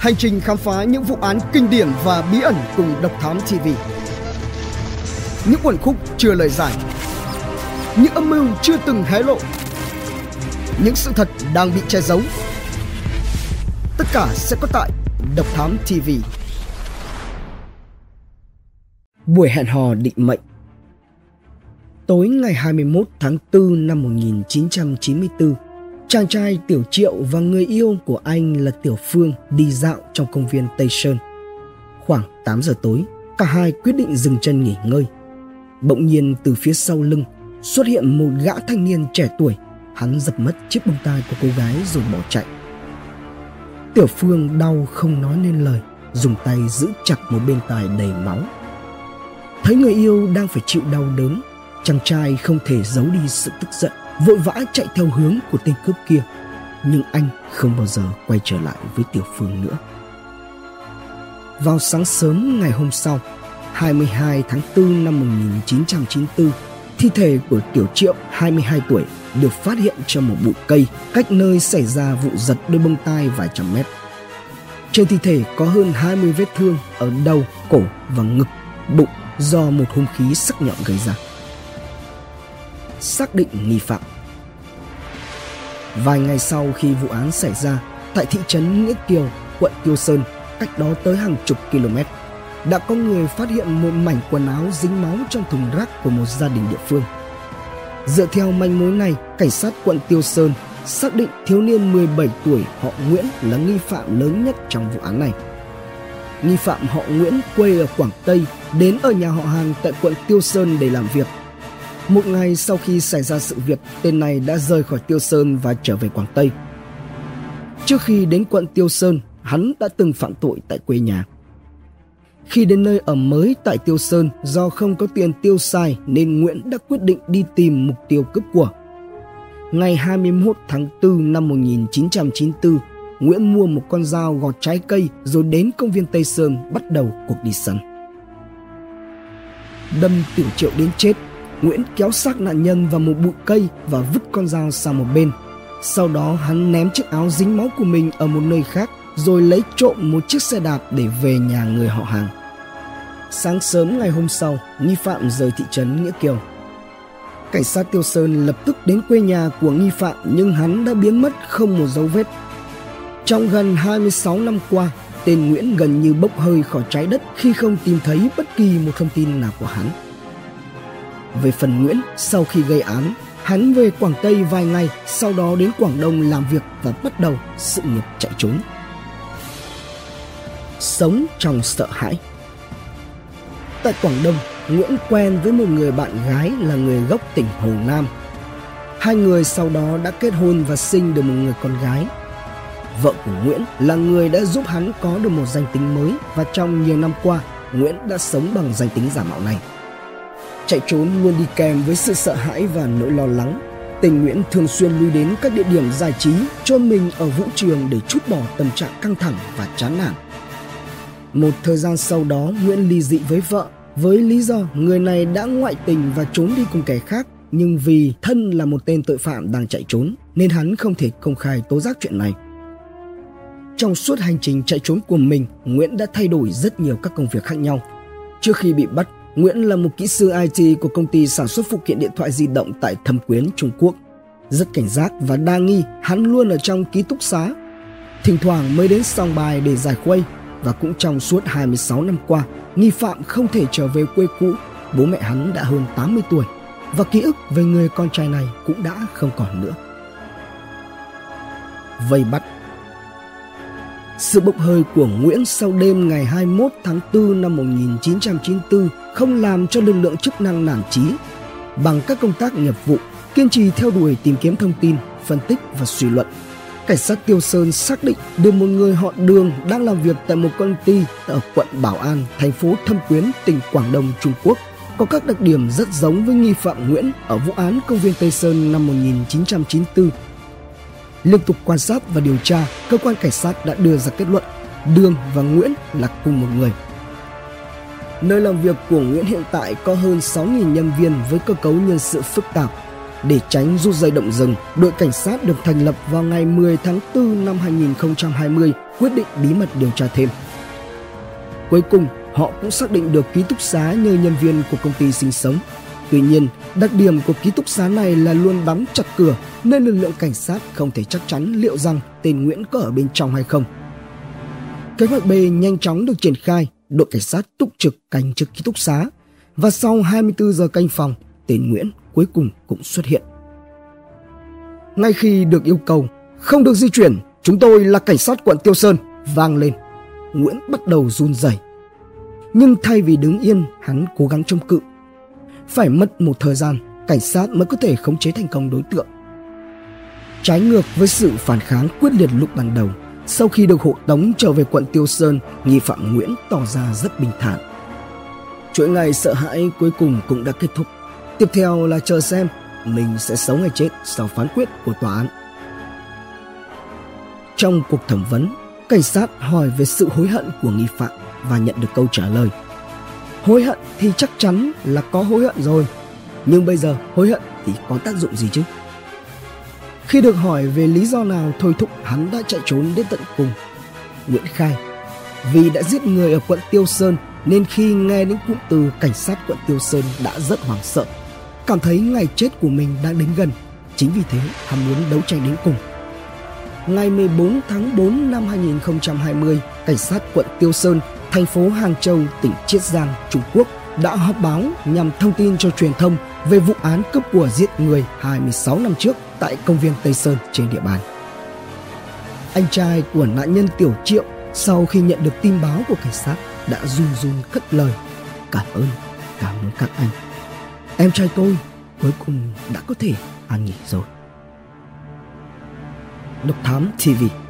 Hành trình khám phá những vụ án kinh điển và bí ẩn cùng Độc Thám TV. Những quần khúc chưa lời giải. Những âm mưu chưa từng hé lộ. Những sự thật đang bị che giấu. Tất cả sẽ có tại Độc Thám TV. Buổi hẹn hò định mệnh Tối ngày 21 tháng 4 năm 1994, chàng trai Tiểu Triệu và người yêu của anh là Tiểu Phương đi dạo trong công viên Tây Sơn. Khoảng 8 giờ tối, cả hai quyết định dừng chân nghỉ ngơi. Bỗng nhiên từ phía sau lưng xuất hiện một gã thanh niên trẻ tuổi. Hắn giật mất chiếc bông tai của cô gái rồi bỏ chạy. Tiểu Phương đau không nói nên lời, dùng tay giữ chặt một bên tai đầy máu. Thấy người yêu đang phải chịu đau đớn, chàng trai không thể giấu đi sự tức giận vội vã chạy theo hướng của tên cướp kia nhưng anh không bao giờ quay trở lại với tiểu phương nữa. Vào sáng sớm ngày hôm sau 22 tháng 4 năm 1994 thi thể của tiểu triệu 22 tuổi được phát hiện trong một bụi cây cách nơi xảy ra vụ giật đôi bông tai vài trăm mét. Trên thi thể có hơn 20 vết thương ở đầu, cổ và ngực, bụng do một hung khí sắc nhọn gây ra xác định nghi phạm. Vài ngày sau khi vụ án xảy ra, tại thị trấn Nghĩa Kiều, quận Tiêu Sơn, cách đó tới hàng chục km, đã có người phát hiện một mảnh quần áo dính máu trong thùng rác của một gia đình địa phương. Dựa theo manh mối này, cảnh sát quận Tiêu Sơn xác định thiếu niên 17 tuổi họ Nguyễn là nghi phạm lớn nhất trong vụ án này. Nghi phạm họ Nguyễn quê ở Quảng Tây đến ở nhà họ hàng tại quận Tiêu Sơn để làm việc một ngày sau khi xảy ra sự việc, tên này đã rời khỏi Tiêu Sơn và trở về Quảng Tây. Trước khi đến quận Tiêu Sơn, hắn đã từng phạm tội tại quê nhà. Khi đến nơi ở mới tại Tiêu Sơn, do không có tiền tiêu xài nên Nguyễn đã quyết định đi tìm mục tiêu cướp của. Ngày 21 tháng 4 năm 1994, Nguyễn mua một con dao gọt trái cây rồi đến công viên Tây Sơn bắt đầu cuộc đi săn. Đâm tiểu triệu đến chết Nguyễn kéo xác nạn nhân vào một bụi cây và vứt con dao sang một bên. Sau đó hắn ném chiếc áo dính máu của mình ở một nơi khác rồi lấy trộm một chiếc xe đạp để về nhà người họ hàng. Sáng sớm ngày hôm sau, nghi phạm rời thị trấn Nghĩa Kiều. Cảnh sát Tiêu Sơn lập tức đến quê nhà của nghi phạm nhưng hắn đã biến mất không một dấu vết. Trong gần 26 năm qua, tên Nguyễn gần như bốc hơi khỏi trái đất khi không tìm thấy bất kỳ một thông tin nào của hắn. Về phần Nguyễn, sau khi gây án, hắn về Quảng Tây vài ngày, sau đó đến Quảng Đông làm việc và bắt đầu sự nghiệp chạy trốn. Sống trong sợ hãi Tại Quảng Đông, Nguyễn quen với một người bạn gái là người gốc tỉnh Hồ Nam. Hai người sau đó đã kết hôn và sinh được một người con gái. Vợ của Nguyễn là người đã giúp hắn có được một danh tính mới và trong nhiều năm qua, Nguyễn đã sống bằng danh tính giả mạo này. Chạy trốn luôn đi kèm với sự sợ hãi và nỗi lo lắng. Tình Nguyễn thường xuyên lui đến các địa điểm giải trí cho mình ở vũ trường để chút bỏ tâm trạng căng thẳng và chán nản. Một thời gian sau đó, Nguyễn ly dị với vợ với lý do người này đã ngoại tình và trốn đi cùng kẻ khác nhưng vì thân là một tên tội phạm đang chạy trốn nên hắn không thể công khai tố giác chuyện này. Trong suốt hành trình chạy trốn của mình, Nguyễn đã thay đổi rất nhiều các công việc khác nhau. Trước khi bị bắt, Nguyễn là một kỹ sư IT của công ty sản xuất phụ kiện điện thoại di động tại Thâm Quyến, Trung Quốc. Rất cảnh giác và đa nghi, hắn luôn ở trong ký túc xá. Thỉnh thoảng mới đến song bài để giải khuây và cũng trong suốt 26 năm qua, nghi phạm không thể trở về quê cũ. Bố mẹ hắn đã hơn 80 tuổi và ký ức về người con trai này cũng đã không còn nữa. Vây bắt sự bốc hơi của Nguyễn sau đêm ngày 21 tháng 4 năm 1994 không làm cho lực lượng chức năng nản chí. Bằng các công tác nghiệp vụ, kiên trì theo đuổi tìm kiếm thông tin, phân tích và suy luận, cảnh sát Tiêu Sơn xác định được một người họ Đường đang làm việc tại một công ty ở quận Bảo An, thành phố Thâm Quyến, tỉnh Quảng Đông, Trung Quốc có các đặc điểm rất giống với nghi phạm Nguyễn ở vụ án công viên Tây Sơn năm 1994 Liên tục quan sát và điều tra, cơ quan cảnh sát đã đưa ra kết luận Đường và Nguyễn là cùng một người. Nơi làm việc của Nguyễn hiện tại có hơn 6.000 nhân viên với cơ cấu nhân sự phức tạp. Để tránh rút dây động rừng, đội cảnh sát được thành lập vào ngày 10 tháng 4 năm 2020 quyết định bí mật điều tra thêm. Cuối cùng, họ cũng xác định được ký túc xá nơi nhân viên của công ty sinh sống. Tuy nhiên, đặc điểm của ký túc xá này là luôn đóng chặt cửa nên lực lượng cảnh sát không thể chắc chắn liệu rằng tên Nguyễn có ở bên trong hay không. Kế hoạch B nhanh chóng được triển khai, đội cảnh sát túc trực canh trực ký túc xá và sau 24 giờ canh phòng, tên Nguyễn cuối cùng cũng xuất hiện. Ngay khi được yêu cầu không được di chuyển, chúng tôi là cảnh sát quận Tiêu Sơn vang lên. Nguyễn bắt đầu run rẩy. Nhưng thay vì đứng yên, hắn cố gắng chống cự. Phải mất một thời gian, cảnh sát mới có thể khống chế thành công đối tượng. Trái ngược với sự phản kháng quyết liệt lúc ban đầu, sau khi được hộ tống trở về quận Tiêu Sơn, nghi phạm Nguyễn tỏ ra rất bình thản. Chuỗi ngày sợ hãi cuối cùng cũng đã kết thúc. Tiếp theo là chờ xem mình sẽ sống hay chết sau phán quyết của tòa án. Trong cuộc thẩm vấn, cảnh sát hỏi về sự hối hận của nghi phạm và nhận được câu trả lời. Hối hận thì chắc chắn là có hối hận rồi, nhưng bây giờ hối hận thì có tác dụng gì chứ? Khi được hỏi về lý do nào thôi thúc hắn đã chạy trốn đến tận cùng, Nguyễn khai vì đã giết người ở quận Tiêu Sơn nên khi nghe những cụm từ cảnh sát quận Tiêu Sơn đã rất hoảng sợ, cảm thấy ngày chết của mình đang đến gần. Chính vì thế, hắn muốn đấu tranh đến cùng. Ngày 14 tháng 4 năm 2020, cảnh sát quận Tiêu Sơn, thành phố Hàng Châu, tỉnh Chiết Giang, Trung Quốc đã họp báo nhằm thông tin cho truyền thông về vụ án cướp của giết người 26 năm trước tại công viên Tây Sơn trên địa bàn. Anh trai của nạn nhân Tiểu Triệu sau khi nhận được tin báo của cảnh sát đã run run cất lời cảm ơn cảm ơn các anh em trai tôi cuối cùng đã có thể an nghỉ rồi độc thám tv